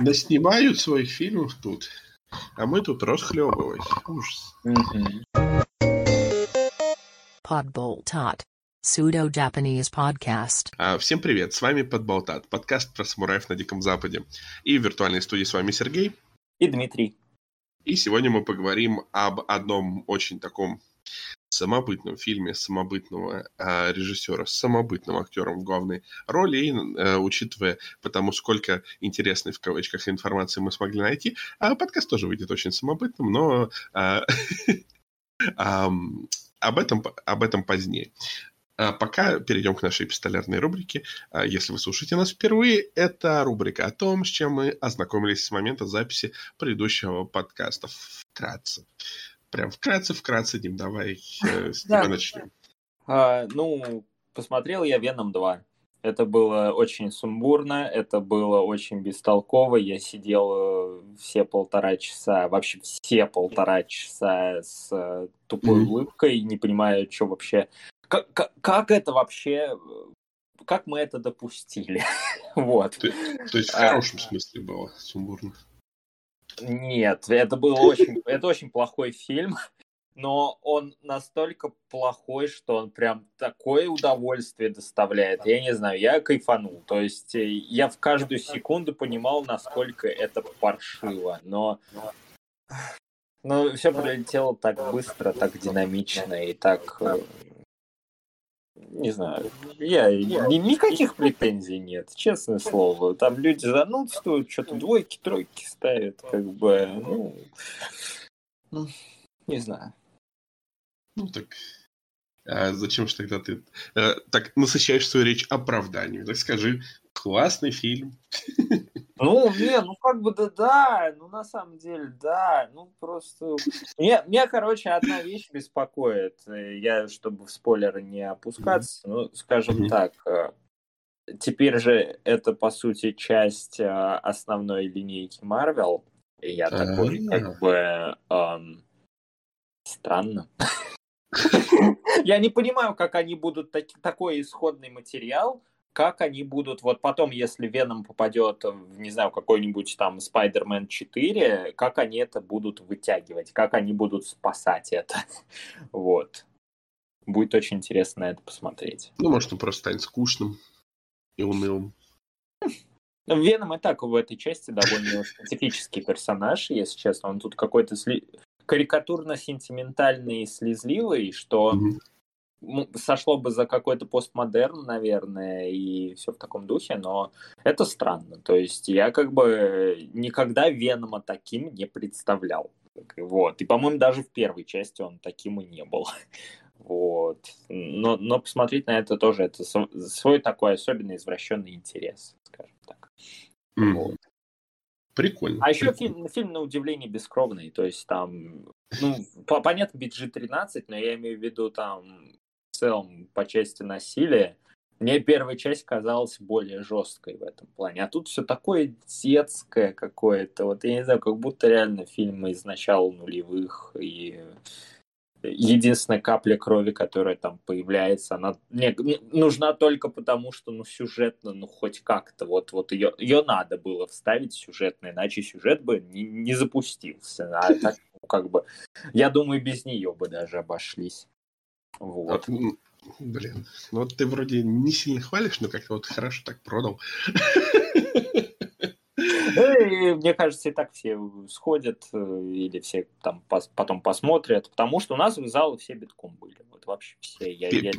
наснимают своих фильмов тут, а мы тут расхлебывать. Ужас. Podboltat. Pseudo-Japanese podcast. А, всем привет, с вами Подболтат, подкаст про самураев на Диком Западе. И в виртуальной студии с вами Сергей. И Дмитрий. И сегодня мы поговорим об одном очень таком самобытном фильме самобытного э, режиссера с самобытным актером в главной роли, и э, учитывая потому, сколько интересной в кавычках информации мы смогли найти, э, подкаст тоже выйдет очень самобытным, но э, об, этом, об этом позднее. А пока перейдем к нашей пистолярной рубрике. Если вы слушаете нас впервые, это рубрика о том, с чем мы ознакомились с момента записи предыдущего подкаста. Вкратце. Прям вкратце-вкратце, Дим, давай э, с тебя начнем. А, ну, посмотрел я «Веном 2». Это было очень сумбурно, это было очень бестолково. Я сидел э, все полтора часа, вообще все полтора часа с э, тупой mm-hmm. улыбкой, не понимаю, что вообще... Как, как, как это вообще... Как мы это допустили? вот. То, то есть в а. хорошем а, смысле было сумбурно? Нет, это был очень, это очень плохой фильм, но он настолько плохой, что он прям такое удовольствие доставляет. Я не знаю, я кайфанул. То есть э, я в каждую секунду понимал, насколько это паршиво, но но все пролетело так быстро, так динамично и так э, не знаю, я ни, никаких претензий нет, честное слово. Там люди занудствуют, что-то двойки, тройки ставят, как бы, ну, ну не знаю. Ну так, а зачем же тогда ты э, так насыщаешь свою речь оправданием? Так скажи, классный фильм. Ну, не, ну как бы да, да, ну на самом деле, да, ну просто... Мне, мне короче, одна вещь беспокоит, э, я, чтобы в спойлеры не опускаться, ну, скажем так, э, теперь же это, по сути, часть э, основной линейки Marvel, и я такой, как бы, эм, странно. Я не понимаю, как они будут такой исходный материал как они будут, вот потом, если Веном попадет в, не знаю, какой-нибудь там Spider-Man 4, как они это будут вытягивать, как они будут спасать это. вот. Будет очень интересно это посмотреть. Ну, может, он просто станет скучным и унылым. Ну, Веном и так в этой части довольно специфический персонаж, если честно. Он тут какой-то сли... карикатурно-сентиментальный и слезливый, что mm-hmm сошло бы за какой-то постмодерн, наверное, и все в таком духе, но это странно. То есть я как бы никогда Венома таким не представлял. Вот. И, по-моему, даже в первой части он таким и не был. Вот. Но, но посмотреть на это тоже это свой такой особенный извращенный интерес, скажем так. Mm. Вот. Прикольно. А еще фильм, фильм на удивление бескровный, то есть там, ну, понятно, BG-13, но я имею в виду там целом по части насилия, мне первая часть казалась более жесткой в этом плане. А тут все такое детское какое-то. Вот я не знаю, как будто реально фильмы из начала нулевых. И единственная капля крови, которая там появляется, она мне нужна только потому, что ну сюжетно, ну хоть как-то вот вот ее ее надо было вставить сюжетно, иначе сюжет бы не, не запустился. А так ну, как бы я думаю без нее бы даже обошлись. Вот. Блин, ну вот ты вроде не сильно хвалишь, но как-то вот хорошо так продал. Ну мне кажется, и так все сходят э, или все там пос, потом посмотрят, потому что у нас в залы все битком были. Вот вообще все. Я еле...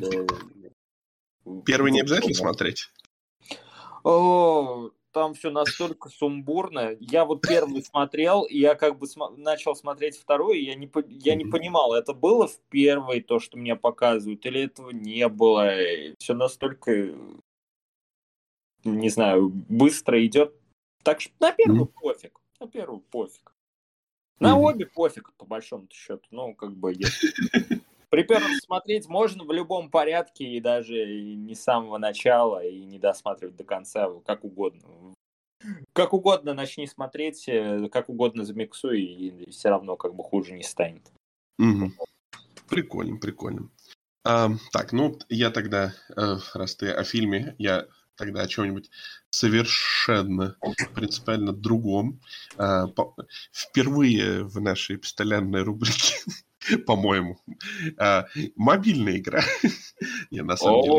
Первый не обязательно смотреть? О, там все настолько сумбурно. Я вот первый смотрел, и я как бы см- начал смотреть второй, и я не, я не понимал, это было в первой то, что мне показывают, или этого не было. Все настолько, не знаю, быстро идет. Так что на первую mm пофиг. На первую пофиг. На mm обе пофиг, по большому счету. Ну, как бы, если... При первом смотреть можно в любом порядке, и даже не с самого начала, и не досматривать до конца, как угодно. Как угодно начни смотреть, э, как угодно замиксуй, и все равно как бы хуже не станет. Угу. Прикольно, прикольно. А, так, ну, я тогда, э, раз ты о фильме, я тогда о чем-нибудь совершенно принципиально другом. А, по, впервые в нашей постоянной рубрике, по-моему, а, мобильная игра. Не, на самом деле...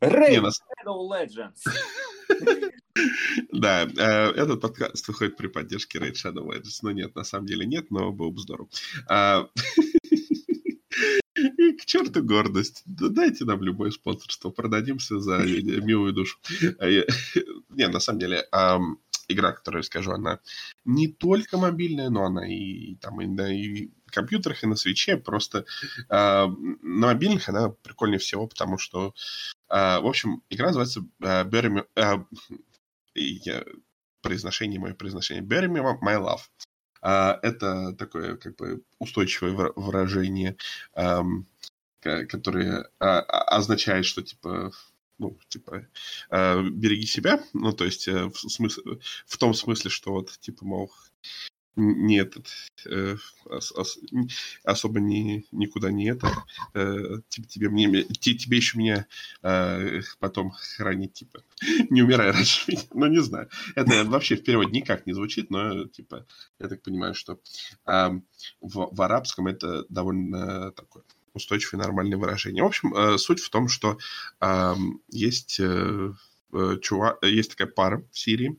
Raid Shadow Legends. Да, э, этот подкаст выходит при поддержке Raid Shadow Legends. Но нет, на самом деле нет, но было бы здорово. А, к черту гордость. Дайте нам любое спонсорство. Продадимся за милую душу. А не, на самом деле, игра, которую я скажу, она не только мобильная, но она и там и на и компьютерах, и на свече. Просто на мобильных она прикольнее всего, потому что, в общем, игра называется Bury Me, я, произношение, мое произношение, Bury Me My Love. А, это такое как бы устойчивое выражение, которое а, а, означает, что типа ну, типа, береги себя, ну, то есть э, в, смысле, в том смысле, что вот, типа, мол, не этот, э, ос, ос, особо не, никуда не это, э, типа, тебе, мне, тебе еще меня э, потом хранить, типа, не умирай раньше меня, ну, не знаю. Это вообще в переводе никак не звучит, но, типа, я так понимаю, что э, в, в арабском это довольно такое устойчивое нормальное выражение. В общем, э, суть в том, что э, есть, э, э чувак, есть такая пара в Сирии,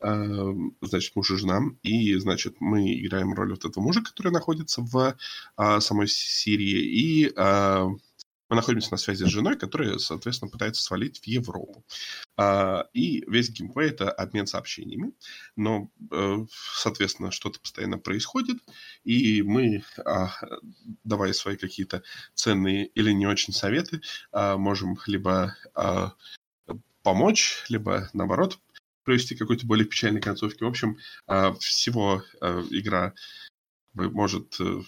значит, муж и жена, и, значит, мы играем роль вот этого мужа, который находится в а, самой Сирии, и а, мы находимся на связи с женой, которая, соответственно, пытается свалить в Европу. А, и весь геймплей — это обмен сообщениями, но, а, соответственно, что-то постоянно происходит, и мы, давая свои какие-то ценные или не очень советы, можем либо помочь, либо, наоборот, провести какой-то более печальной концовки. В общем, а, всего а, игра может э,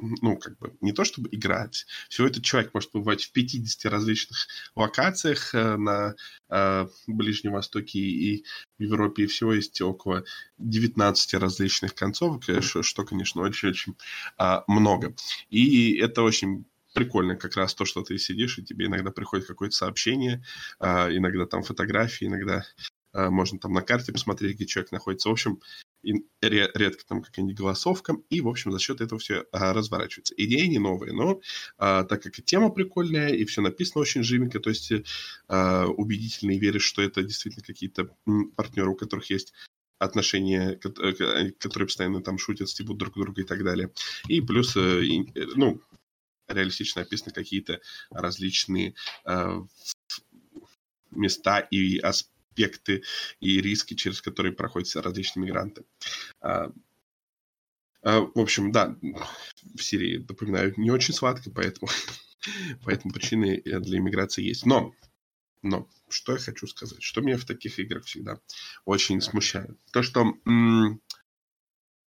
ну, как бы, не то чтобы играть. Всего этот человек может побывать в 50 различных локациях э, на э, Ближнем Востоке и в Европе, и всего есть около 19 различных концовок, э, что, конечно, очень-очень много. И это очень прикольно как раз то, что ты сидишь, и тебе иногда приходит какое-то сообщение, иногда там фотографии, иногда а, можно там на карте посмотреть, где человек находится. В общем, редко там какая-нибудь голосовка, и, в общем, за счет этого все а, разворачивается. Идея не новая, но а, так как и тема прикольная, и все написано очень живенько, то есть убедительно и веришь, что это действительно какие-то партнеры, у которых есть отношения, э, которые постоянно там шутят, стебут друг друга и так далее. И плюс, э, э, ну, реалистично описаны какие-то различные места и аспекты аспекты и риски, через которые проходят различные мигранты. А, а, в общем, да, в Сирии, напоминаю, не очень сладко, поэтому, поэтому причины для иммиграции есть. Но, но, что я хочу сказать, что меня в таких играх всегда очень смущает. То, что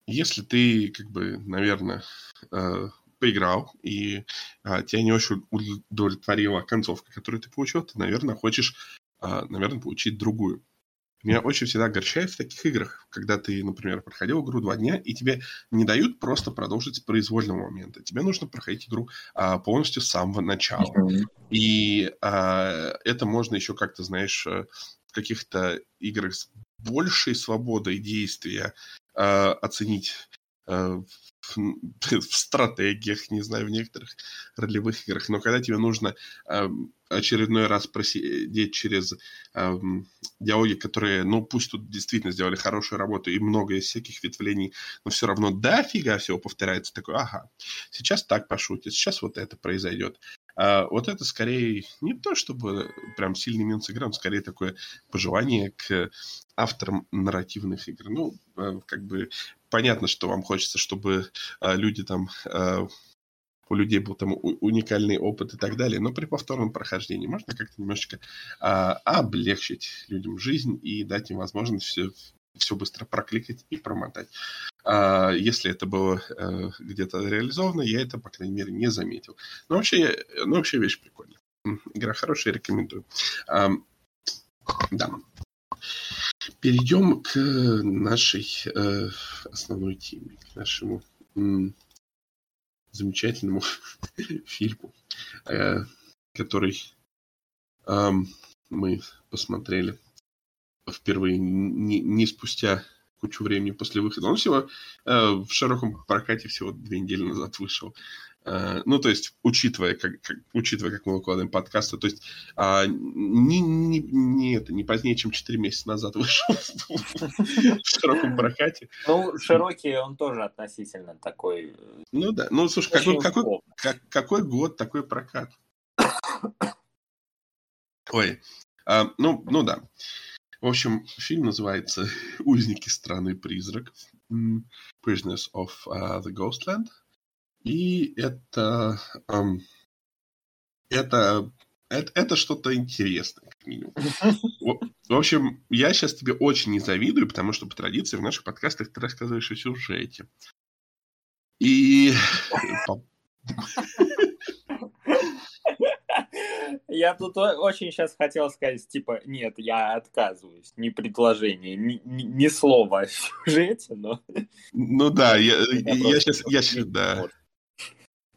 если ты, как бы, наверное, э, поиграл, и а, тебя не очень удовлетворила концовка, которую ты получил, ты, наверное, хочешь наверное, получить другую. Меня очень всегда огорчает в таких играх, когда ты, например, проходил игру два дня, и тебе не дают просто продолжить с произвольного момента. Тебе нужно проходить игру а, полностью с самого начала. Mm-hmm. И а, это можно еще как-то, знаешь, э, в каких-то играх с большей свободой действия а, оценить а, в, в стратегиях, не знаю, в некоторых ролевых играх. Но когда тебе нужно а, очередной раз просидеть через эм, диалоги, которые, ну, пусть тут действительно сделали хорошую работу и много из всяких ветвлений, но все равно дофига всего повторяется. Такой, ага, сейчас так пошутит, сейчас вот это произойдет. А вот это скорее не то, чтобы прям сильный минус игры, но скорее такое пожелание к авторам нарративных игр. Ну, э, как бы понятно, что вам хочется, чтобы э, люди там э, у людей был там уникальный опыт и так далее, но при повторном прохождении можно как-то немножечко а, облегчить людям жизнь и дать им возможность все, все быстро прокликать и промотать. А, если это было а, где-то реализовано, я это, по крайней мере, не заметил. Но вообще, ну, вообще вещь прикольная. Игра хорошая, рекомендую. А, да. Перейдем к нашей э, основной теме, к нашему замечательному фильму, э, который мы посмотрели впервые, не, не спустя кучу времени после выхода. Он всего э, в широком прокате всего две недели назад вышел. Э, ну, то есть, учитывая, как, как, учитывая, как мы выкладываем подкасты, то есть, э, не, не, не, это, не позднее, чем 4 месяца назад вышел в широком прокате. Ну, широкий он тоже относительно такой... Э, ну да, ну, слушай, какой, какой, как, какой год, такой прокат? Ой, а, ну, ну да. В общем, фильм называется «Узники страны призраков» Prisoners of uh, the Ghostland. И это, um, это, это, это что-то интересное, как минимум. В, в общем, я сейчас тебе очень не завидую, потому что по традиции в наших подкастах ты рассказываешь о сюжете. И Я тут очень сейчас хотел сказать, типа, нет, я отказываюсь. Ни предложение, ни, ни, ни слова о сюжете, но... Ну да, я, я, я сейчас, я сейчас, да.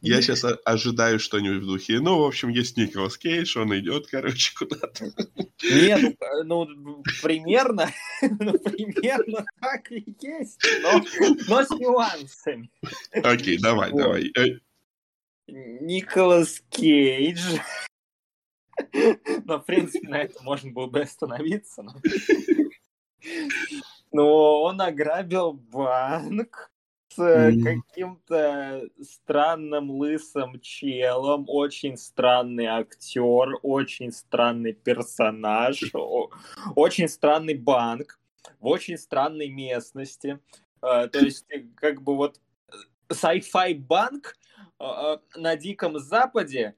Я сейчас ожидаю что-нибудь в духе. Ну, в общем, есть Николас Кейдж, он идет, короче, куда-то. Нет, ну, ну примерно, ну, примерно так и есть, но, но с нюансами. Окей, давай, вот. давай. Э, Николас Кейдж но, в принципе, на этом можно было бы остановиться. Но, но он ограбил банк с mm. каким-то странным лысым челом, очень странный актер, очень странный персонаж, очень странный банк в очень странной местности. А, то есть, как бы вот sci-fi банк на Диком Западе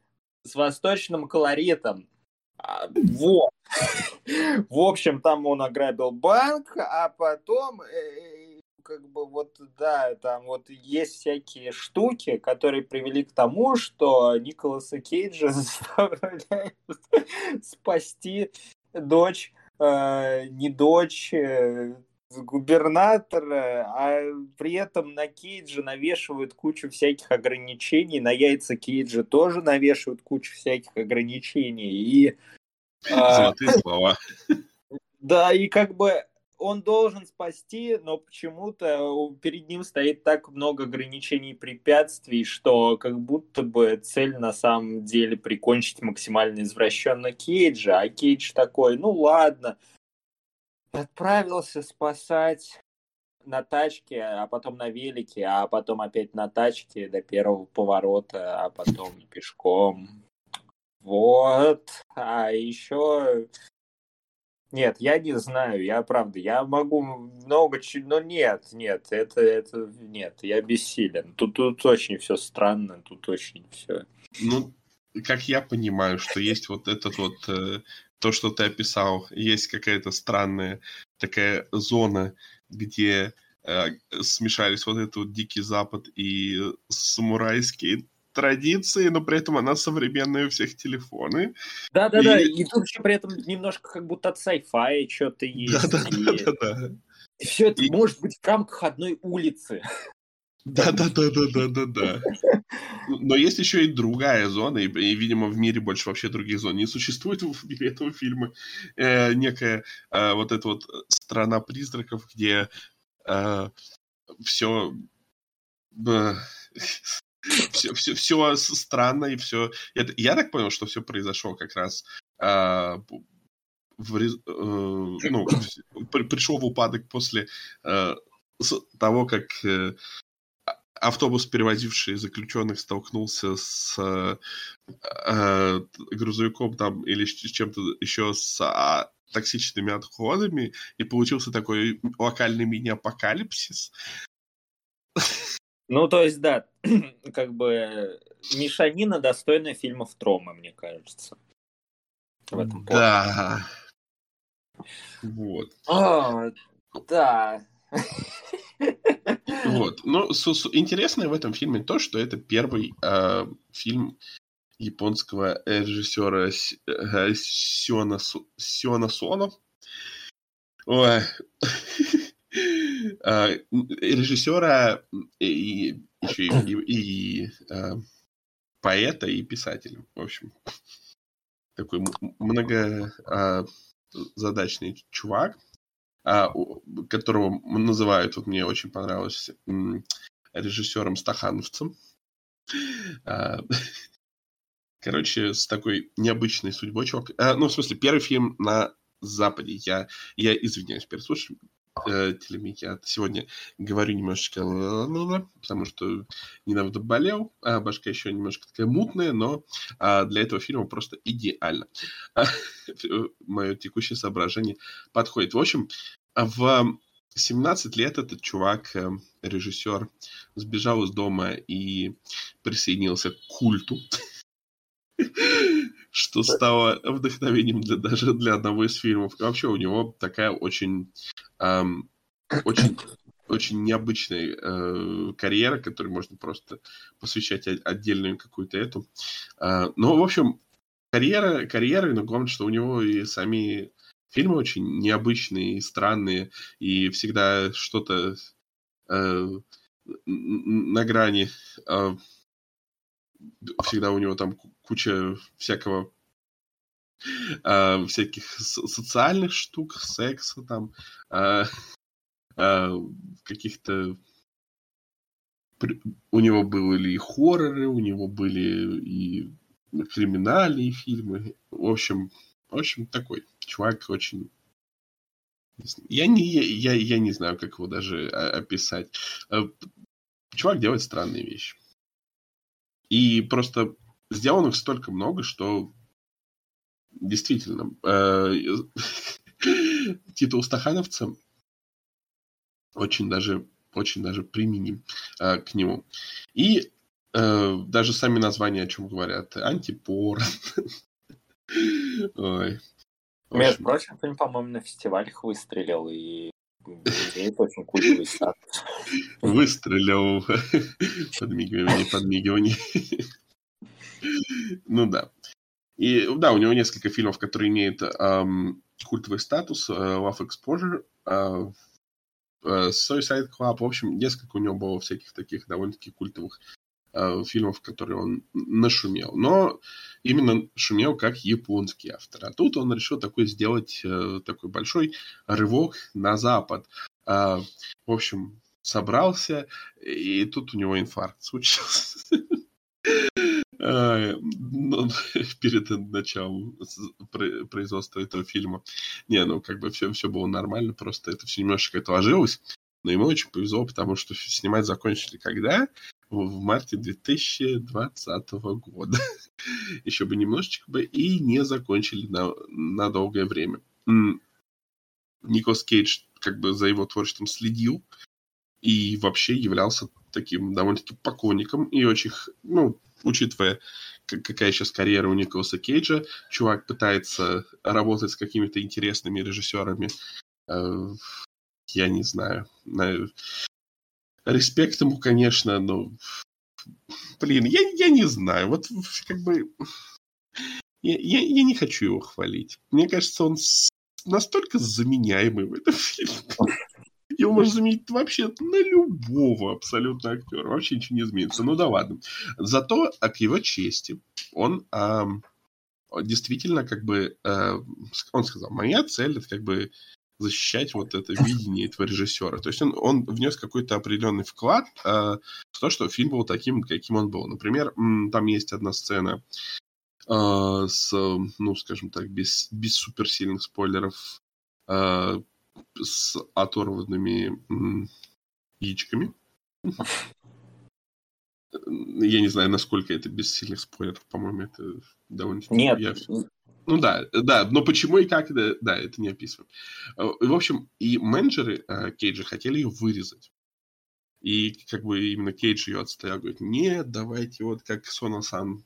с восточным колоритом. А, вот. В общем, там он ограбил банк, а потом э, как бы вот, да, там вот есть всякие штуки, которые привели к тому, что Николаса Кейджа заставляют спасти дочь, э, не дочь, э, губернатора, а при этом на Кейджа навешивают кучу всяких ограничений, на яйца Кейджа тоже навешивают кучу всяких ограничений. И, а, Золотые а, слова. Да, и как бы он должен спасти, но почему-то перед ним стоит так много ограничений и препятствий, что как будто бы цель на самом деле прикончить максимально извращенно Кейджа, а Кейдж такой, ну ладно, отправился спасать на тачке, а потом на велике, а потом опять на тачке до первого поворота, а потом пешком. Вот. А еще... Нет, я не знаю, я правда, я могу много чего, но нет, нет, это, это, нет, я бессилен. Тут, тут очень все странно, тут очень все. Ну, как я понимаю, что есть вот этот вот э, то, что ты описал, есть какая-то странная такая зона, где э, смешались вот этот вот Дикий Запад и самурайские традиции, но при этом она современная у всех телефоны. Да-да-да, и... и тут еще при этом немножко как будто от sci-fi что-то есть. Да-да-да. И все это и... может быть в рамках одной улицы. Да, да, да, да, да, да, да. Но есть еще и другая зона, и, и, видимо, в мире больше вообще других зон не существует в мире этого фильма. Э, некая э, вот эта вот страна призраков, где э, все, э, все, все, все странно и все. Это, я так понял, что все произошло как раз э, в, э, ну, пришел в упадок после э, того, как э, автобус, перевозивший заключенных, столкнулся с э, э, грузовиком там или с чем-то еще с а, токсичными отходами, и получился такой локальный мини-апокалипсис. Ну, то есть, да, как бы мешанина достойная фильмов Трома, мне кажется. В этом да. Вот. О, да. Вот. С, интересное в этом фильме то, что это первый э, фильм японского режиссера э, Сиона, Сиона Соно. Ой. А, режиссера и еще и, а, поэта и писателя, в общем. такой многозадачный чувак, а, которого называют, вот мне очень понравилось, режиссером-стахановцем. А, короче, с такой необычной судьбой чувак. А, ну, в смысле, первый фильм на Западе. Я, я извиняюсь перед слушателями. Я сегодня говорю немножечко, потому что недавно болел, а башка еще немножко такая мутная, но а, для этого фильма просто идеально. Мое текущее соображение подходит. В общем, в 17 лет этот чувак, э, режиссер, сбежал из дома и присоединился к культу, что стало вдохновением даже для одного из фильмов. вообще у него такая очень, очень, очень необычная э, карьера, которой можно просто посвящать отдельную какую-то эту. Э, ну, в общем, карьера, карьера, но главное, что у него и сами фильмы очень необычные и странные, и всегда что-то э, на грани. Э, всегда у него там куча всякого э, всяких социальных штук, секса там, э, э, каких-то у него были и хорроры, у него были и криминальные фильмы. В общем, в общем, такой чувак очень... Я не, я, я не знаю, как его даже описать. Э, чувак делает странные вещи. И просто сделано их столько много, что действительно э, титул стахановца очень даже очень даже применим э, к нему. И э, даже сами названия о чем говорят. Антипор. Ой. Между прочим, фильм, по-моему, на фестивалях выстрелил и имеет очень культовый статус. Выстрелил. Подмигивание, подмигивание. Ну да. И да, у него несколько фильмов, которые имеют эм, культовый статус. Uh, Love Exposure, uh, uh, Suicide Club. В общем, несколько у него было всяких таких довольно-таки культовых Э, фильмов, которые он нашумел. Но именно шумел как японский автор. А тут он решил такой сделать э, такой большой рывок на запад. Э, в общем, собрался, и тут у него инфаркт случился. Ну, перед началом производства этого фильма. Не, ну как бы все, все было нормально, просто это все немножечко отложилось. Но ему очень повезло, потому что снимать закончили когда? в марте 2020 года. Еще бы немножечко бы и не закончили на, на долгое время. Николас Кейдж как бы за его творчеством следил и вообще являлся таким довольно-таки поклонником и очень, ну, учитывая, какая сейчас карьера у Николаса Кейджа, чувак пытается работать с какими-то интересными режиссерами, э, я не знаю, респект ему, конечно, но... Блин, я, я не знаю. Вот как бы... Я, я, я не хочу его хвалить. Мне кажется, он настолько заменяемый в этом фильме. Его можно заменить вообще на любого абсолютно актера. Вообще ничего не изменится. Ну да ладно. Зато, к его чести, он а, действительно как бы... А, он сказал, моя цель это как бы защищать вот это видение этого режиссера. То есть он, он внес какой-то определенный вклад э, в то, что фильм был таким, каким он был. Например, там есть одна сцена э, с, ну, скажем так, без, без суперсильных спойлеров, э, с оторванными э, яичками. Я не знаю, насколько это без сильных спойлеров. По-моему, это довольно... Нет, я... Ну да, да, но почему и как, да, да это не описываем. Э, в общем, и менеджеры э, Кейджа хотели ее вырезать. И как бы именно Кейдж ее отстоял, говорит, нет, давайте вот как Сона-сан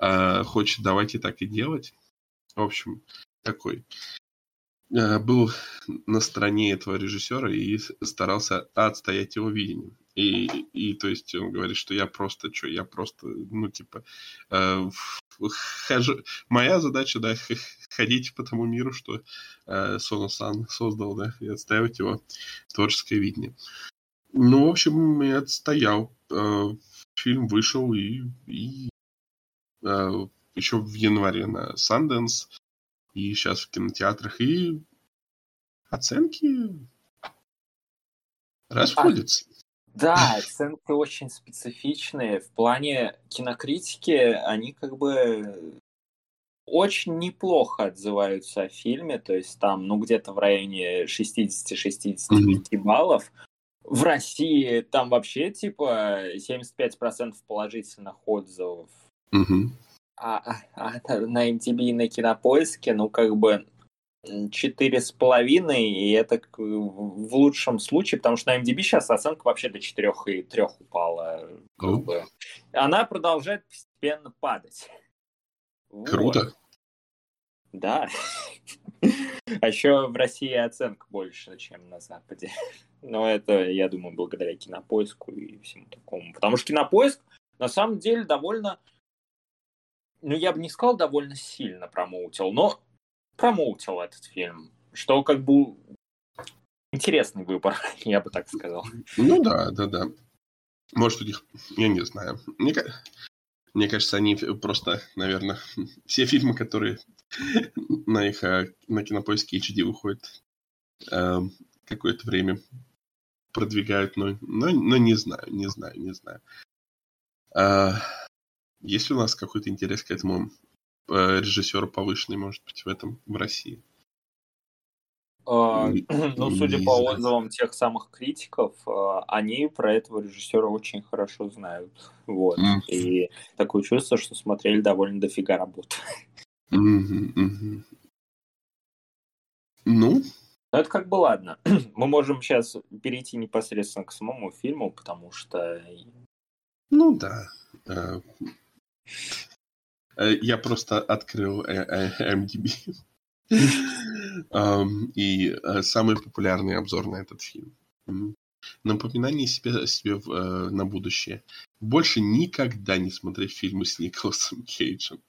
э, хочет, давайте так и делать. В общем, такой. Э, был на стороне этого режиссера и старался отстоять его видение. И, и то есть он говорит, что я просто, что, я просто, ну, типа, э, хожу... моя задача, да, ходить по тому миру, что э, Соно-сан создал, да, и отстаивать его творческое видение. Ну, в общем, я отстоял. Э, фильм вышел, и, и э, еще в январе на Sundance, и сейчас в кинотеатрах, и оценки расходятся. Да, оценки очень специфичные. В плане кинокритики они как бы очень неплохо отзываются о фильме, то есть там, ну, где-то в районе 60-65 Мгм. баллов. В России там вообще типа 75% положительных отзывов. Мгм. А, а- а на- MTV и на Кинопоиске, ну, как бы четыре с половиной, и это в лучшем случае, потому что на MDB сейчас оценка вообще до четырех и трех упала. как бы. Она продолжает постепенно падать. Вот. Круто. Да. А еще в России оценка больше, чем на Западе. Но это, я думаю, благодаря кинопоиску и всему такому. Потому что кинопоиск на самом деле довольно, ну я бы не сказал довольно сильно промоутил, но промоутил этот фильм. Что как бы интересный выбор, я бы так сказал. Ну да, да, да. Может, у них, я не знаю. Мне, мне кажется, они просто, наверное, все фильмы, которые на их э, на кинопоиске HD выходят, э, какое-то время продвигают, но, но, но не знаю, не знаю, не знаю. А, есть ли у нас какой-то интерес к этому э, режиссеру повышенный, может быть, в этом в России? А, Ну, судя по отзывам тех самых критиков, а, они про этого режиссера очень хорошо знают. Вот. И такое чувство, что смотрели довольно дофига работы. Ну, Но это как бы ладно. Мы можем сейчас перейти непосредственно к самому фильму, потому что... Ну да. Э, Я просто открыл э, э, MDB. И самый популярный обзор на этот фильм. Напоминание себе, себе в, на будущее. Больше никогда не смотреть фильмы с Николасом Кейджем.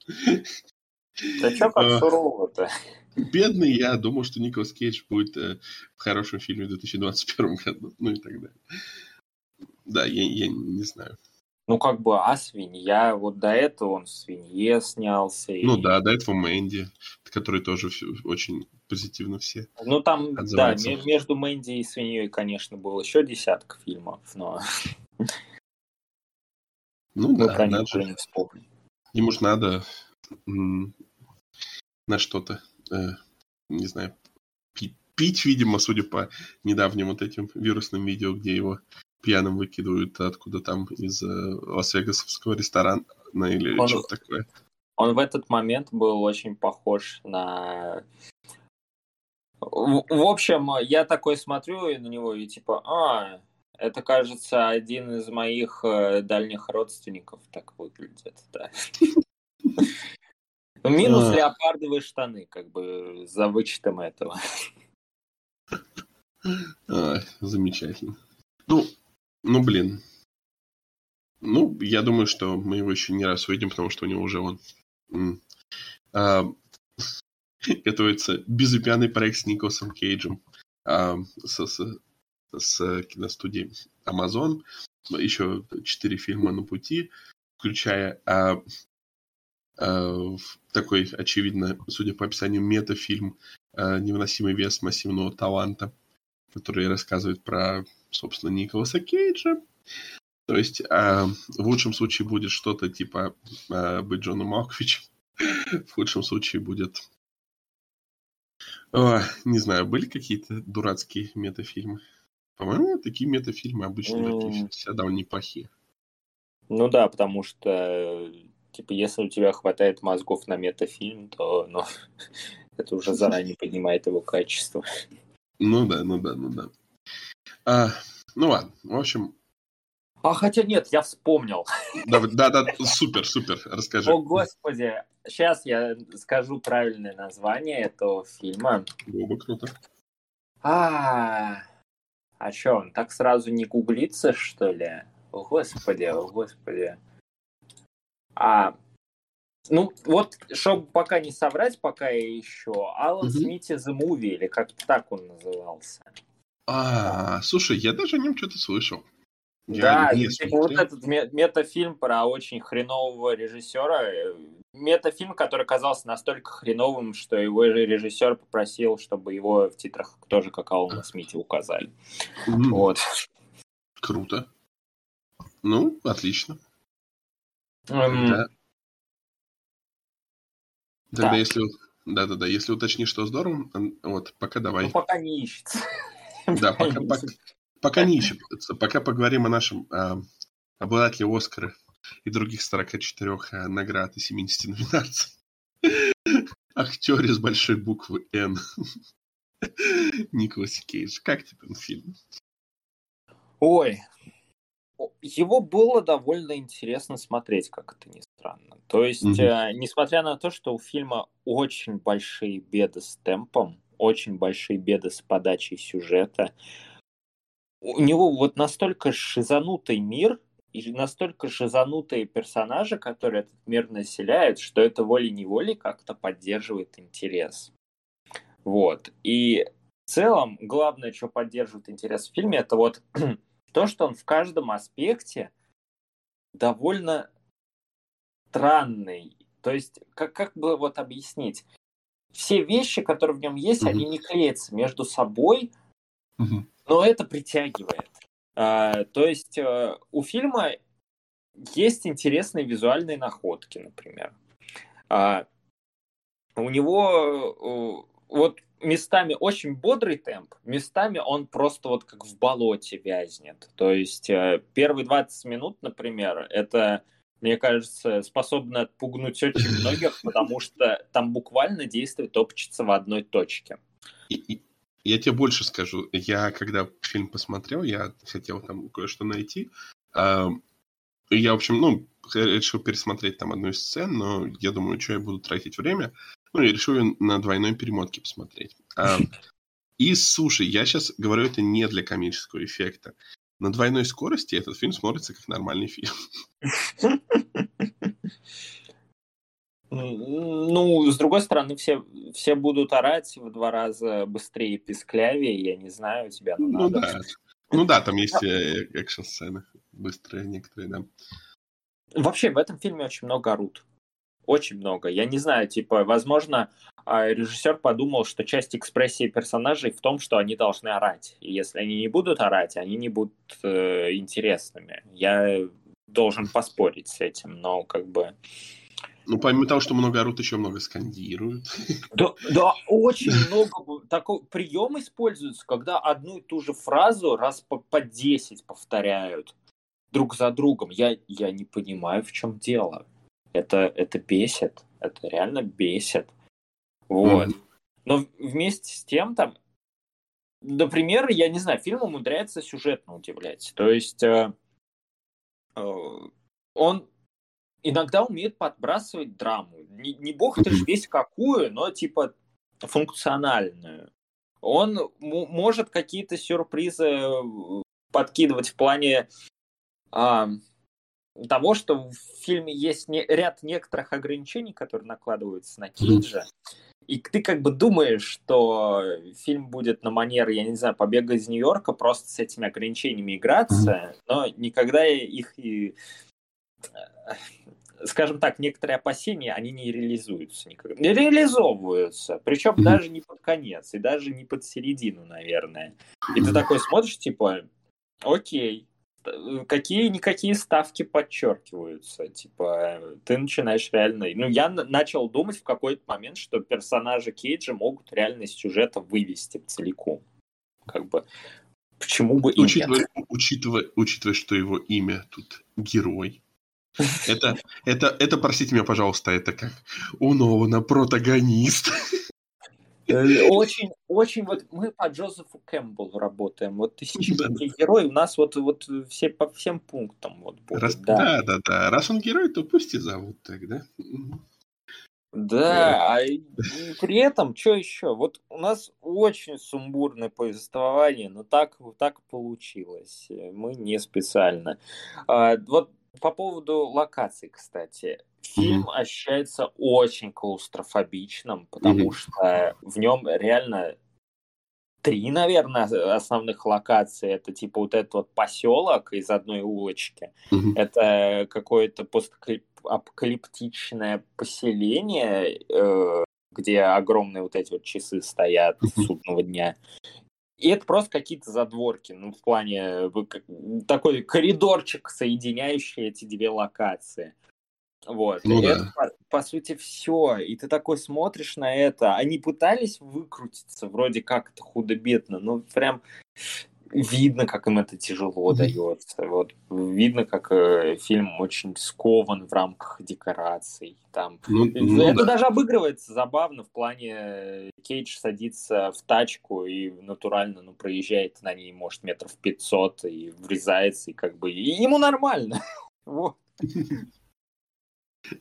Да А. как сурово-то? Бедный я думал, что Николас Кейдж будет э, в хорошем фильме в 2021 году. Ну и так далее. Да, я, я не знаю. Ну, как бы, а свинья? Вот до этого он в свинье снялся. и- Ну да, до этого Мэнди, который тоже всё- очень позитивно все. Ну, там, да, Отзывается. ме- между Мэнди и свиньей, конечно, было еще десяток фильмов, но Ну да, про них надо же. Ему же на что-то, э, не знаю, пи- пить, видимо, судя по недавним вот этим вирусным видео, где его пьяным выкидывают откуда там из э, Лас-Вегасовского ресторана или Он- что-то такое. Он в этот момент был очень похож на... В, в общем, я такой смотрю и на него и типа, а, это, кажется, один из моих э, дальних родственников так выглядит, да. Ну, Минус А. леопардовые штаны, как бы, за вычетом этого. Замечательно. Ну, ну, блин. Ну, я думаю, что мы его еще не раз увидим, потому что у него уже он а, готовится безымянный проект с Николасом Кейджем а, с, с- с киностудией Amazon. Еще четыре фильма на пути, включая а, а, такой, очевидно, судя по описанию, метафильм а, «Невыносимый вес массивного таланта», который рассказывает про, собственно, Николаса Кейджа. То есть а, в лучшем случае будет что-то типа а, быть Джоном Малковичем. В худшем случае будет... О, не знаю, были какие-то дурацкие метафильмы? По-моему, такие метафильмы обычно М. такие всегда довольно неплохие. Ну да, потому что, типа, если у тебя хватает мозгов на метафильм, то, ну, это уже заранее поднимает его качество. Ну да, ну да, ну да. А, ну ладно, в общем, А хотя нет, я вспомнил. да, да, да, супер, супер, расскажи. О, господи. Сейчас я скажу правильное название этого фильма. Было бы круто. А, а что, он так сразу не гуглится, что ли? О, господи, о, господи. А, ну, вот, чтобы пока не соврать, пока я ищу, Алан Мгм. Смит The Movie, или как-то так он назывался. А, слушай, я даже о нем что-то слышал. Я да, не типа вот этот ме- метафильм про очень хренового режиссера, э, это фильм, который казался настолько хреновым, что его режиссер попросил, чтобы его в титрах тоже как Алана Смити указали. Mm. Вот. Круто. Ну, отлично. Um... Да. Тогда да. если... Да-да-да, если уточнишь, что здорово, вот, пока давай. Ну, пока не ищется. Да, пока, пока, пока не ищется. Пока поговорим о нашем э, обладателе Оскара и других 44 э, наград и 70 номинаций. Актере с большой буквы «Н». Николас Кейдж. Как тебе фильм? Ой, его было довольно интересно смотреть, как это ни странно. То есть, mm-hmm. э, несмотря на то, что у фильма очень большие беды с темпом, очень большие беды с подачей сюжета, у него вот настолько шизанутый мир и настолько шизанутые персонажи, которые этот мир населяют, что это волей-неволей как-то поддерживает интерес. Вот. И в целом, главное, что поддерживает интерес в фильме, это вот то, что он в каждом аспекте довольно странный. То есть, как, как бы вот объяснить? Все вещи, которые в нем есть, mm-hmm. они не клеятся между собой, mm-hmm. но это притягивает. А, то есть а, у фильма есть интересные визуальные находки, например. А, у него вот местами очень бодрый темп, местами он просто вот как в болоте вязнет. То есть э, первые 20 минут, например, это, мне кажется, способно отпугнуть очень многих, потому что там буквально действие топчется в одной точке. Я тебе больше скажу. Я, когда фильм посмотрел, я хотел там кое-что найти. Я, в общем, ну, решил пересмотреть там одну из сцен, но я думаю, что я буду тратить время. Ну, я решил ее на двойной перемотке посмотреть. А, и, слушай, я сейчас говорю это не для комического эффекта. На двойной скорости этот фильм смотрится как нормальный фильм. Ну, с другой стороны, все, все будут орать в два раза быстрее и писклявее, я не знаю, у тебя ну, ну надо. Да. Ну да, там есть э, экшн-сцены быстрые некоторые, да. Вообще, в этом фильме очень много орут очень много. Я не знаю, типа, возможно, а, режиссер подумал, что часть экспрессии персонажей в том, что они должны орать. И если они не будут орать, они не будут э, интересными. Я должен поспорить с этим, но как бы... Ну, помимо того, что много орут, еще много скандируют. Да, да очень много. Такой прием используется, когда одну и ту же фразу раз по, по 10 повторяют друг за другом. Я, я не понимаю, в чем дело. Это, это бесит. Это реально бесит. Вот. Mm-hmm. Но вместе с тем там, например, я не знаю, фильм умудряется сюжетно удивлять. То есть э, э, он иногда умеет подбрасывать драму. Не, не бог ты ж весь какую, но типа функциональную. Он может какие-то сюрпризы э, подкидывать в плане а, того, что в фильме есть не, ряд некоторых ограничений, которые накладываются на Кейджа, и ты как бы думаешь, что фильм будет на манер, я не знаю, побега из Нью-Йорка, просто с этими ограничениями играться, но никогда их и скажем так, некоторые опасения, они не реализуются никогда. Не реализовываются, причем mm-hmm. даже не под конец, и даже не под середину, наверное. И ты такой смотришь, типа, окей, какие-никакие ставки подчеркиваются. Типа, ты начинаешь реально... Ну, я начал думать в какой-то момент, что персонажи Кейджа могут реально из сюжета вывести целиком. Как бы, почему бы и учитывая, нет? Учитывая, учитывая, что его имя тут герой, это, это, это, простите меня, пожалуйста, это как у Нолана протагонист. Э, очень, очень вот мы по Джозефу Кэмпбеллу работаем. Вот тысячелетний герой у нас вот, вот все по всем пунктам вот будет. Раз, да. да, да, да. Раз он герой, то пусть и зовут тогда. Да, а при этом, что еще? Вот у нас очень сумбурное повествование, но так, так получилось. Мы не специально. А, вот по поводу локаций, кстати. Фильм mm-hmm. ощущается очень клаустрофобичным, потому mm-hmm. что в нем реально три, наверное, основных локации. Это типа вот этот вот поселок из одной улочки. Мгм. Это какое-то постапокалиптичное поселение, э, где огромные вот эти вот часы стоят Мгм. судного дня. И это просто какие-то задворки, ну, в плане как- такой коридорчик, соединяющий эти две локации. Вот. Ну И да. это, по, по сути, все. И ты такой смотришь на это. Они пытались выкрутиться, вроде как это худо-бедно, но прям видно, как им это тяжело Мгм. дается. Вот видно, как э, фильм очень скован в рамках декораций. Там Ну, ну это да. даже обыгрывается забавно в плане э, Кейдж садится в тачку и натурально ну, проезжает на ней, может, метров 500 и врезается, и как бы и ему нормально. Вот.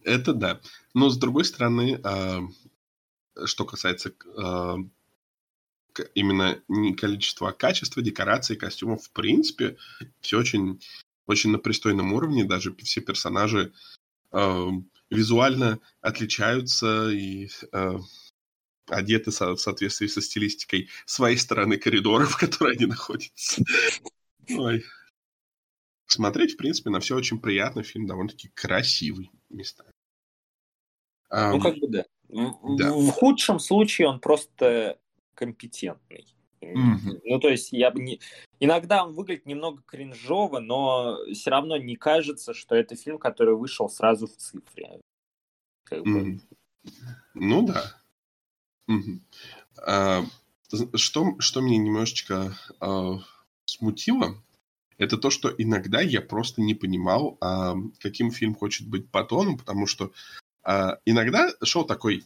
Это да. Но с другой стороны, а, что касается а, именно не количества, а качества декораций, костюмов, в принципе, все очень, очень на пристойном уровне. Даже все персонажи а, визуально отличаются и а, одеты со- в соответствии со стилистикой своей стороны коридора, в которой они находятся. Ой. Смотреть, в принципе, на все очень приятно. Фильм довольно-таки красивый местами. Ну, Ам, как бы да. Да. в худшем случае он просто компетентный. Мгм. Ну, то есть, я бы не... Иногда он выглядит немного кринжово, но все равно не кажется, что это фильм, который вышел сразу в цифре. Как бы. Мгм. Ну да. Мгм. А, что, что меня немножечко а, смутило, это то, что иногда я просто не понимал, а, каким фильм хочет быть по тону, потому что а, иногда шел такой,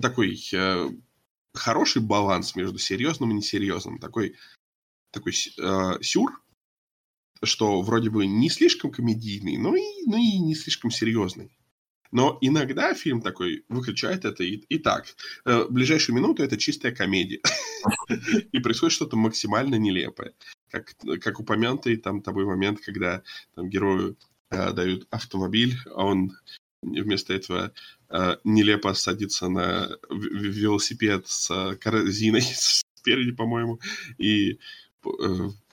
такой э, хороший баланс между серьезным и несерьезным. Такой, такой э, сюр, что вроде бы не слишком комедийный, но и, но и не слишком серьезный. Но иногда фильм такой выключает это и, и так. э, ближайшую минуту это чистая комедия. И происходит что-то максимально нелепое. Как, как упомянутый там тобой момент, когда герою э, дают автомобиль, а он вместо этого нелепо садится на велосипед с э, корзиной спереди, по-моему, и э,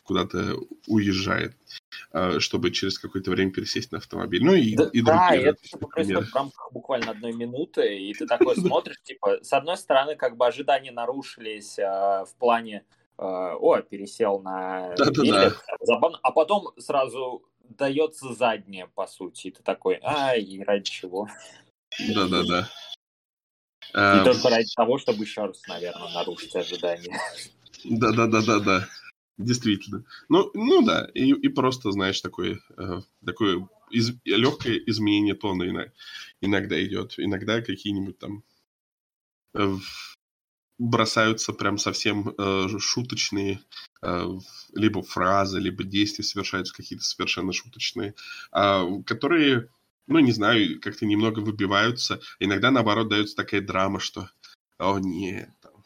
куда-то уезжает, э, чтобы через какое-то время пересесть на автомобиль. Ну и, Да, и да, другие это типа, происходит в рамках буквально одной минуты, и ты такой смотришь, типа, с одной стороны, как бы ожидания нарушились э, в плане, э, о, пересел на велик, забавно, а потом сразу дается заднее, по сути, и ты такой, ай, ради чего? Да-да-да. И Э, только ради того, чтобы еще раз, наверное, нарушить ожидания. Да-да-да-да-да. Действительно. Ну, ну да, и, и просто, знаешь, такое, э, такое из- легкое изменение тона ина- иногда идет. Иногда какие-нибудь там э, бросаются прям совсем э, шуточные э, либо фразы, либо действия совершаются какие-то совершенно шуточные, а, которые, ну, не знаю, как-то немного выбиваются. Иногда, наоборот, дается такая драма, что «О, нет, там,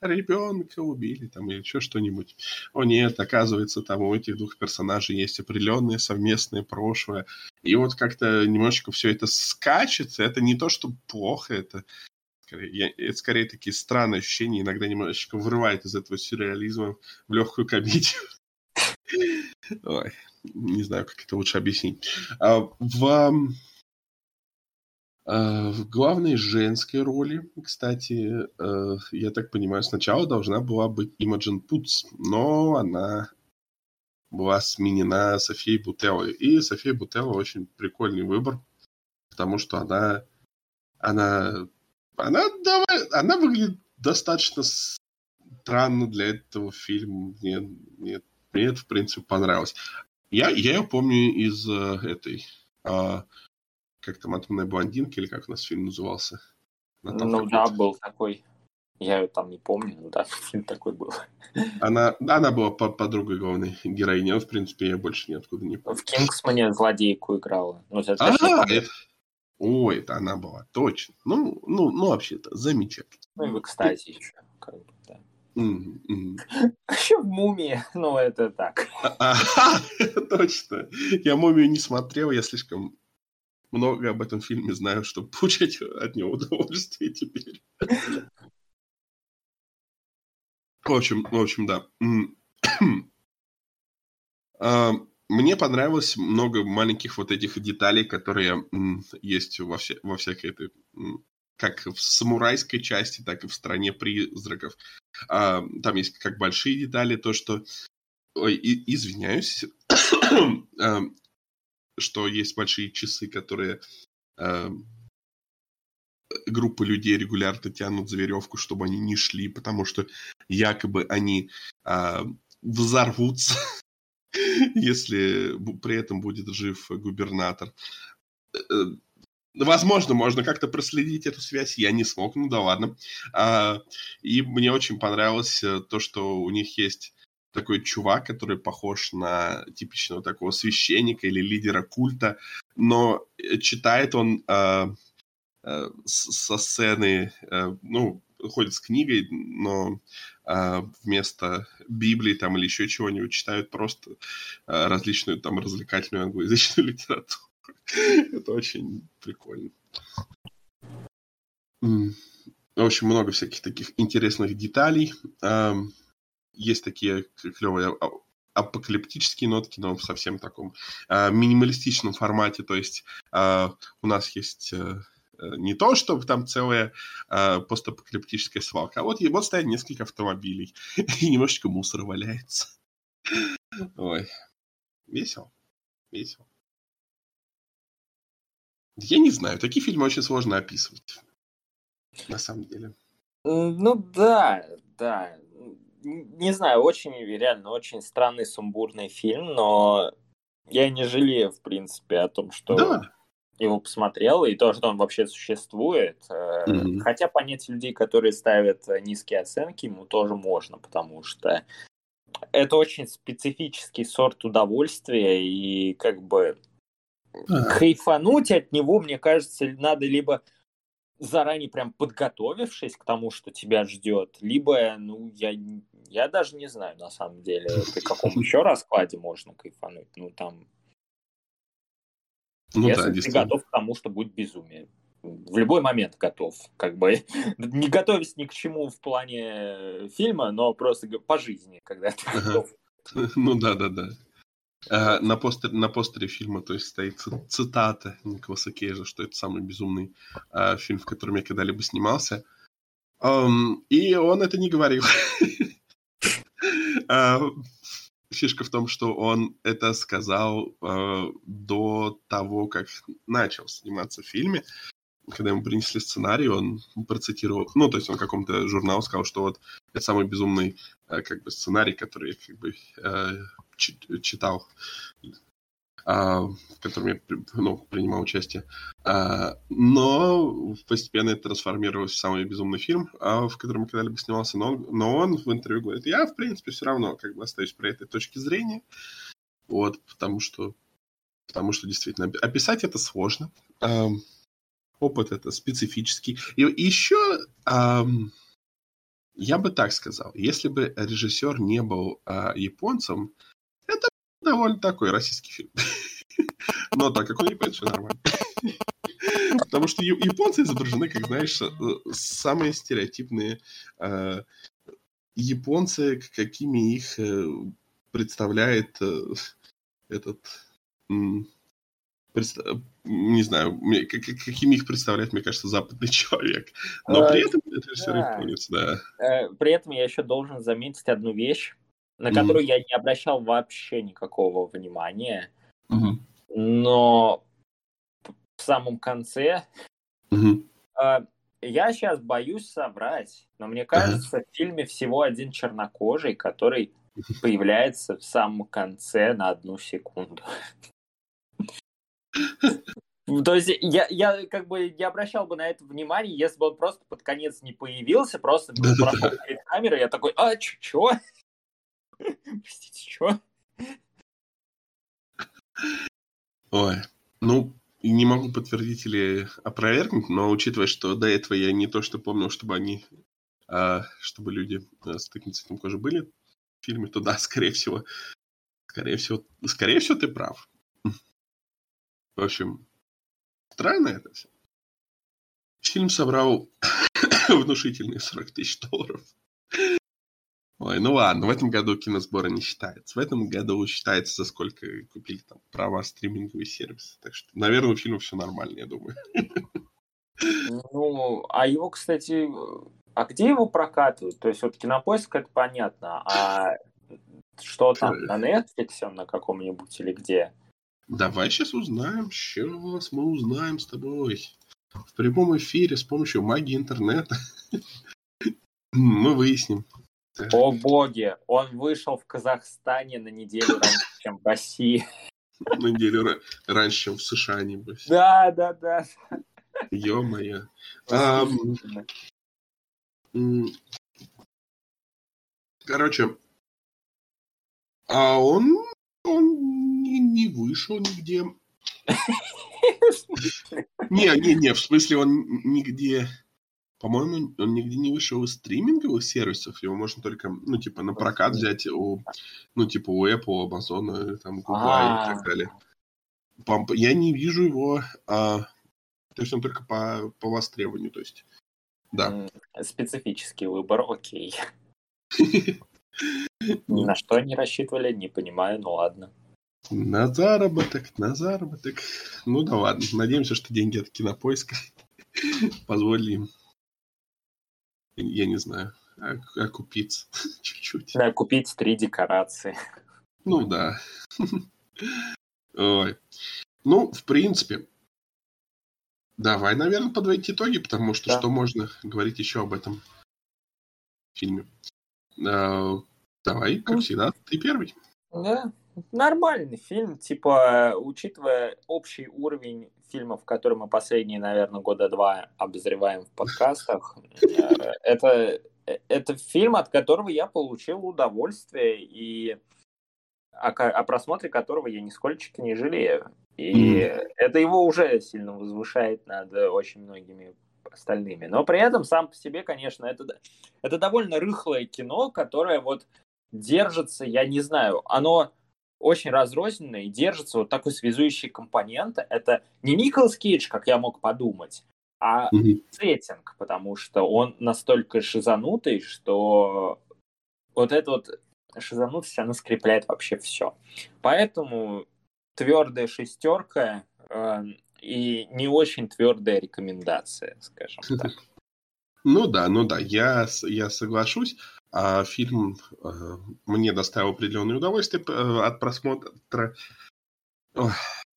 ребенка убили, там, или еще что-нибудь. О, нет, оказывается, там у этих двух персонажей есть определенное совместное прошлое. И вот как-то немножечко все это скачется. Это не то, что плохо, это скорее, это скорее такие странные ощущения, иногда немножечко вырывает из этого сюрреализма в легкую комедию. Ой, не знаю, как это лучше объяснить. А, В, а, в главной женской роли, кстати, э, я так понимаю, сначала должна была быть Имаджин Путс, но она была сменена Софией Бутеллой. И София Бутелла очень прикольный выбор, потому что она, она, она, давай- она выглядит достаточно странно для этого фильма. Мне, мне, мне это, в принципе, понравилось. Я, я ее помню из э, этой, а, как там, «Атомная блондинка», или как у нас фильм назывался? Она там Ну да, был такой. Я ее там не помню, но да, фильм такой был. Она, она была по- подругой главной героини, но, в принципе, я больше ниоткуда не помню. В Кингсмане злодейку играла. Ну, это, А, точнее, это... Ой, это она была, точно. Ну, ну, ну вообще-то, замечательно. ну и в экстазе еще. Как бы, мгм. Еще в мумии, ну это так. А- точно. Я «Мумию» не смотрел, я слишком много об этом фильме знаю, чтобы получать от него удовольствие теперь. В общем, в общем, да. А, мне понравилось много маленьких вот этих деталей, которые есть во, все, во всякой этой как в самурайской части, так и в стране призраков. А, там есть как большие детали, то, что... Ой, и, извиняюсь, а, что есть большие часы, которые а, группы людей регулярно тянут за веревку, чтобы они не шли, потому что якобы они а, взорвутся, если при этом будет жив губернатор. Э, возможно, можно как-то проследить эту связь. Я не смог, ну да ладно. А, и мне очень понравилось э, то, что у них есть такой чувак, который похож на типичного такого священника или лидера культа, но э, читает он а, а, со сцены, а, ну, ходит с книгой, но а, вместо Библии там или еще чего-нибудь читают просто а, различную там развлекательную англоязычную литературу. Это очень прикольно. В общем, много всяких таких интересных деталей. Есть такие клевые а, апокалиптические нотки, но в совсем таком минималистичном формате. То есть у нас есть э, не то, чтобы там целая постапокалиптическая свалка, а вот, вот стоят несколько автомобилей, и немножечко мусора валяется. Ой, весело, весело. Я не знаю, такие фильмы очень сложно описывать. На самом деле. Ну да, да. Не знаю, очень реально очень странный сумбурный фильм, но я не жалею, в принципе, о том, что да. его посмотрел, и то, что он вообще существует. Mm-hmm. Хотя понять людей, которые ставят низкие оценки, ему тоже можно, потому что это очень специфический сорт удовольствия, и как бы а. Кайфануть от него, мне кажется, надо либо заранее прям подготовившись к тому, что тебя ждет, либо, ну, я, я даже не знаю, на самом деле, при каком еще раскладе можно кайфануть. Ну, там... Ну, Если да, ты готов к тому, что будет безумие. В любой момент готов. Как бы не готовясь ни к чему в плане фильма, но просто по жизни, когда ты готов. Ну да, да, да. Uh, на, постер, на постере фильма, то есть стоит цитата Николаса Кейджа, что это самый безумный uh, фильм, в котором я когда-либо снимался. Um, и он это не говорил. uh, фишка в том, что он это сказал до того, как начал сниматься в фильме. Когда ему принесли сценарий, он процитировал, ну, то есть он каком-то журналу сказал, что вот это самый безумный как бы сценарий, который как бы читал, а, в котором я ну, принимал участие. А, но постепенно это трансформировалось в самый безумный фильм, а, в котором я когда-либо снимался. Но он, но он в интервью говорит, я, в принципе, все равно как бы остаюсь при этой точке зрения. Вот, потому что, потому что действительно описать это сложно. Опыт это специфический. И, еще я бы так сказал, если бы режиссер не был японцем, довольно такой российский фильм. Но так как он японец, все нормально. Потому что японцы изображены, как знаешь, э, самые стереотипные э, японцы, какими их э, представляет этот не знаю, какими их представляет, мне кажется, западный человек. Но при этом это все японец, да. При этом я еще должен заметить одну вещь на mm-hmm. которую я не обращал вообще никакого внимания. Mm-hmm. Но в самом конце mm-hmm. э, я сейчас боюсь соврать, но мне кажется, uh-huh. в фильме всего один чернокожий, который появляется в самом конце на одну секунду. То есть я, я как бы не обращал бы на это внимание, если бы он просто под конец не появился, просто проход перед камерой, я такой, а, чё? Простите, что? Ой, ну, не могу подтвердить или опровергнуть, но учитывая, что до этого я не то что помнил, чтобы они, а, чтобы люди а, с таким цветом кожи были в фильме, то да, скорее всего, скорее всего, скорее всего, ты прав. В общем, странно это все. Фильм собрал внушительные 40 тысяч долларов Ой, ну ладно, в этом году киносборы не считается. В этом году считается, за сколько купили там права стриминговый сервис. Так что, наверное, у фильма все нормально, я думаю. Ну, а его, кстати, а где его прокатывают? То есть вот кинопоиск это понятно, а что там, на Netflix он на каком-нибудь или где? Давай сейчас узнаем. Сейчас мы узнаем с тобой. В прямом эфире с помощью магии интернета. Мы выясним. О боги, он вышел в Казахстане на неделю раньше, чем в России. На неделю раньше, чем в США, небось. Да, да, да. Ё-моё. Короче, а он, он не, не вышел нигде. Не, не, не, в смысле он нигде... По-моему, он нигде не вышел из стриминговых сервисов. Его можно только, ну, типа, на прокат взять у, ну, типа, у Apple, Amazon, там, Google и так далее. Я не вижу его, а, то есть он только по, по востребованию, то есть, да. Специфический выбор, окей. На что они рассчитывали, не понимаю, ну ладно. На заработок, на заработок. Ну да ладно, надеемся, что деньги от кинопоиска позволили им, я не знаю, окупиться чуть-чуть. Да, купить три декорации. Ну да. Ой. Ну, в принципе, давай, наверное, подводить итоги, потому что да. что можно говорить еще об этом фильме. А, давай, как ну, всегда, ты первый. Да, нормальный фильм, типа, учитывая общий уровень фильмов, которые мы последние, наверное, года два обозреваем в подкастах, э, это, э, это фильм, от которого я получил удовольствие, и о, о просмотре которого я нисколько не жалею. И mm. это его уже сильно возвышает над очень многими остальными. Но при этом сам по себе, конечно, это, это довольно рыхлое кино, которое вот держится, я не знаю, оно очень разрозненное и держится вот такой связующий компонент. Это не Николас Кейдж, как я мог подумать, а mm-hmm. сеттинг, потому что он настолько шизанутый, что вот эта вот шизанутость, она скрепляет вообще все. Поэтому твердая шестерка э, и не очень твердая рекомендация, скажем так. Ну да, ну да, я, я соглашусь. А фильм э, мне доставил определенное удовольствие э, от просмотра.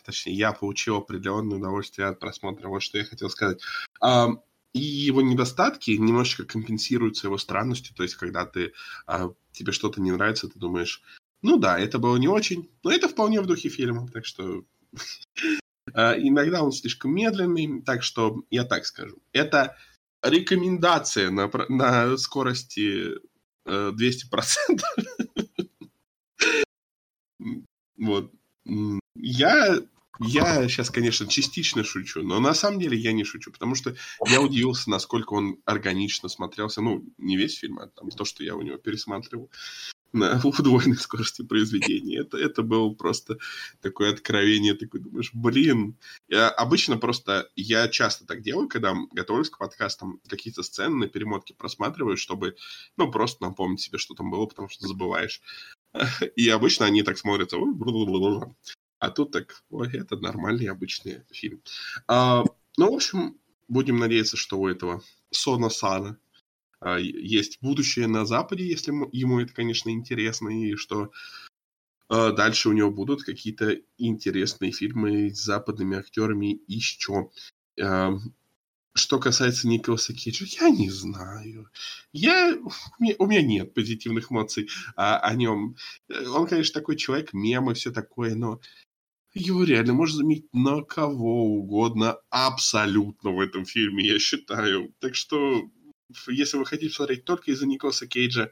Точнее, я получил определенное удовольствие от просмотра. Вот что я хотел сказать. А, и его недостатки немножечко компенсируются его странностью. То есть, когда ты а, тебе что-то не нравится, ты думаешь, ну да, это было не очень, но это вполне в духе фильма. Так что а, иногда он слишком медленный, так что я так скажу. Это рекомендация на скорости 200%. вот. Я, я сейчас, конечно, частично шучу, но на самом деле я не шучу, потому что я удивился, насколько он органично смотрелся. Ну, не весь фильм, а там то, что я у него пересматривал на удвоенной скорости произведения. Это, это было просто такое откровение, такой думаешь, блин. Я, обычно просто я часто так делаю, когда готовлюсь к подкастам, какие-то сцены на перемотке просматриваю, чтобы, ну, просто напомнить себе, что там было, потому что забываешь. И обычно они так смотрятся, а тут так, ой, это нормальный обычный фильм. А, ну, в общем, будем надеяться, что у этого Сона Сана есть будущее на Западе, если ему это, конечно, интересно, и что а, дальше у него будут какие-то интересные фильмы с западными актерами еще. А, что касается Николаса Кейджа, я не знаю. Я, у, меня, нет позитивных эмоций о, о нем. Он, конечно, такой человек, мемы, все такое, но его реально можно заметить на кого угодно абсолютно в этом фильме, я считаю. Так что если вы хотите смотреть только из-за Николаса Кейджа,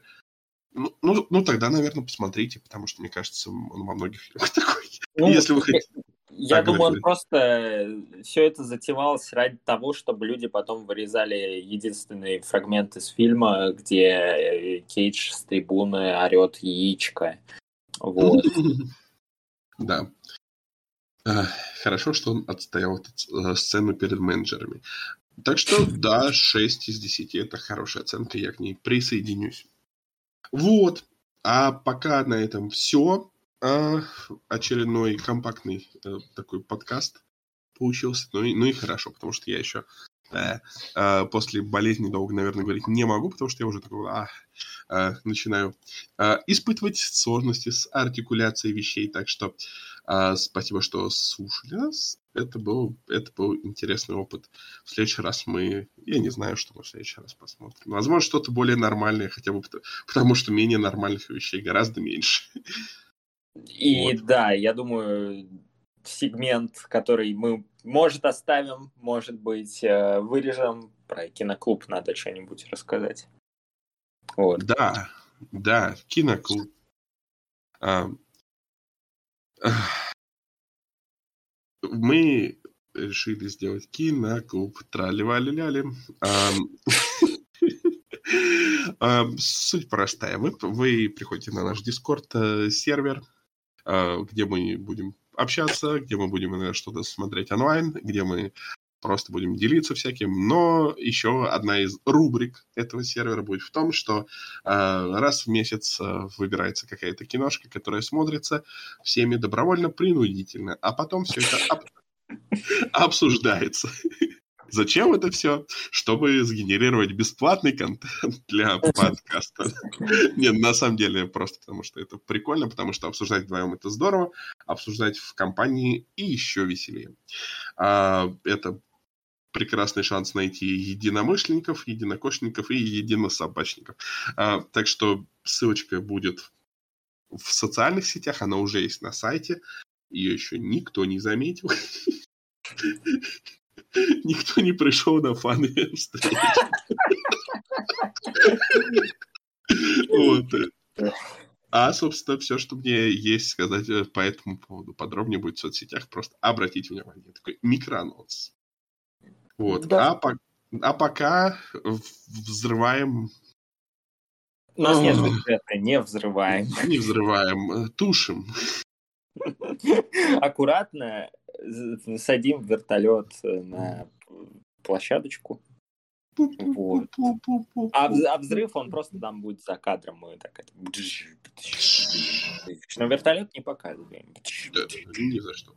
ну, ну, ну, тогда, наверное, посмотрите, потому что, мне кажется, он во многих фильмах такой. Ну, если вы хотите... Я так, думаю, он просто э, все это затевалось ради того, чтобы люди потом вырезали единственный фрагмент из фильма, где э, Кейдж с трибуны орет яичко. Вот. Да. Хорошо, что он отстоял эту э, сцену перед менеджерами. Так что, да, 6 из 10 это хорошая оценка, я к ней присоединюсь. Вот. А пока на этом все. А, очередной компактный э, такой подкаст получился. Ну и, ну и хорошо, потому что я еще э, э, после болезни долго, наверное, говорить не могу, потому что я уже такой, а, э, начинаю э, испытывать сложности с артикуляцией вещей. Так что э, спасибо, что слушали нас. Это был, это был интересный опыт. В следующий раз мы... Я не знаю, что мы в следующий раз посмотрим. Возможно, что-то более нормальное, хотя бы потому, потому что менее нормальных вещей гораздо меньше. И вот. да, я думаю, сегмент, который мы, может, оставим, может быть, э, вырежем. Про киноклуб надо что-нибудь рассказать. Вот. Да, да, киноклуб. А, мы решили сделать киноклуб. Трали-вали-ляли. Суть простая. Вы, приходите на наш Discord-сервер, э, где мы будем общаться, где мы будем что-то смотреть онлайн, где мы просто будем делиться всяким. Но еще одна из рубрик этого сервера будет в том, что э, раз в месяц э, выбирается какая-то киношка, которая смотрится всеми добровольно-принудительно, а потом все это об... обсуждается. Зачем это все? Чтобы сгенерировать бесплатный контент для подкаста. Нет, на самом деле просто потому, что это прикольно, потому что обсуждать вдвоем это здорово, обсуждать в компании и еще веселее. А, это прекрасный шанс найти единомышленников, единокошников и единособачников. А, так что ссылочка будет в социальных сетях, она уже есть на сайте. Ее еще никто не заметил. Никто не пришел на фаны встречи. Вот. А, собственно, все, что мне есть сказать э, по этому поводу, подробнее будет в соцсетях. Просто обратите внимание. Такой микроанонс. Вот. Да. А, по... а пока взрываем... У нас нет бюджета, не взрываем. Не взрываем, э, тушим. Аккуратно садим вертолет э, на площадочку. Вот. А, а взрыв, он просто там будет за кадром. Мы так это... Но вертолет не показываем. Да, ни за что.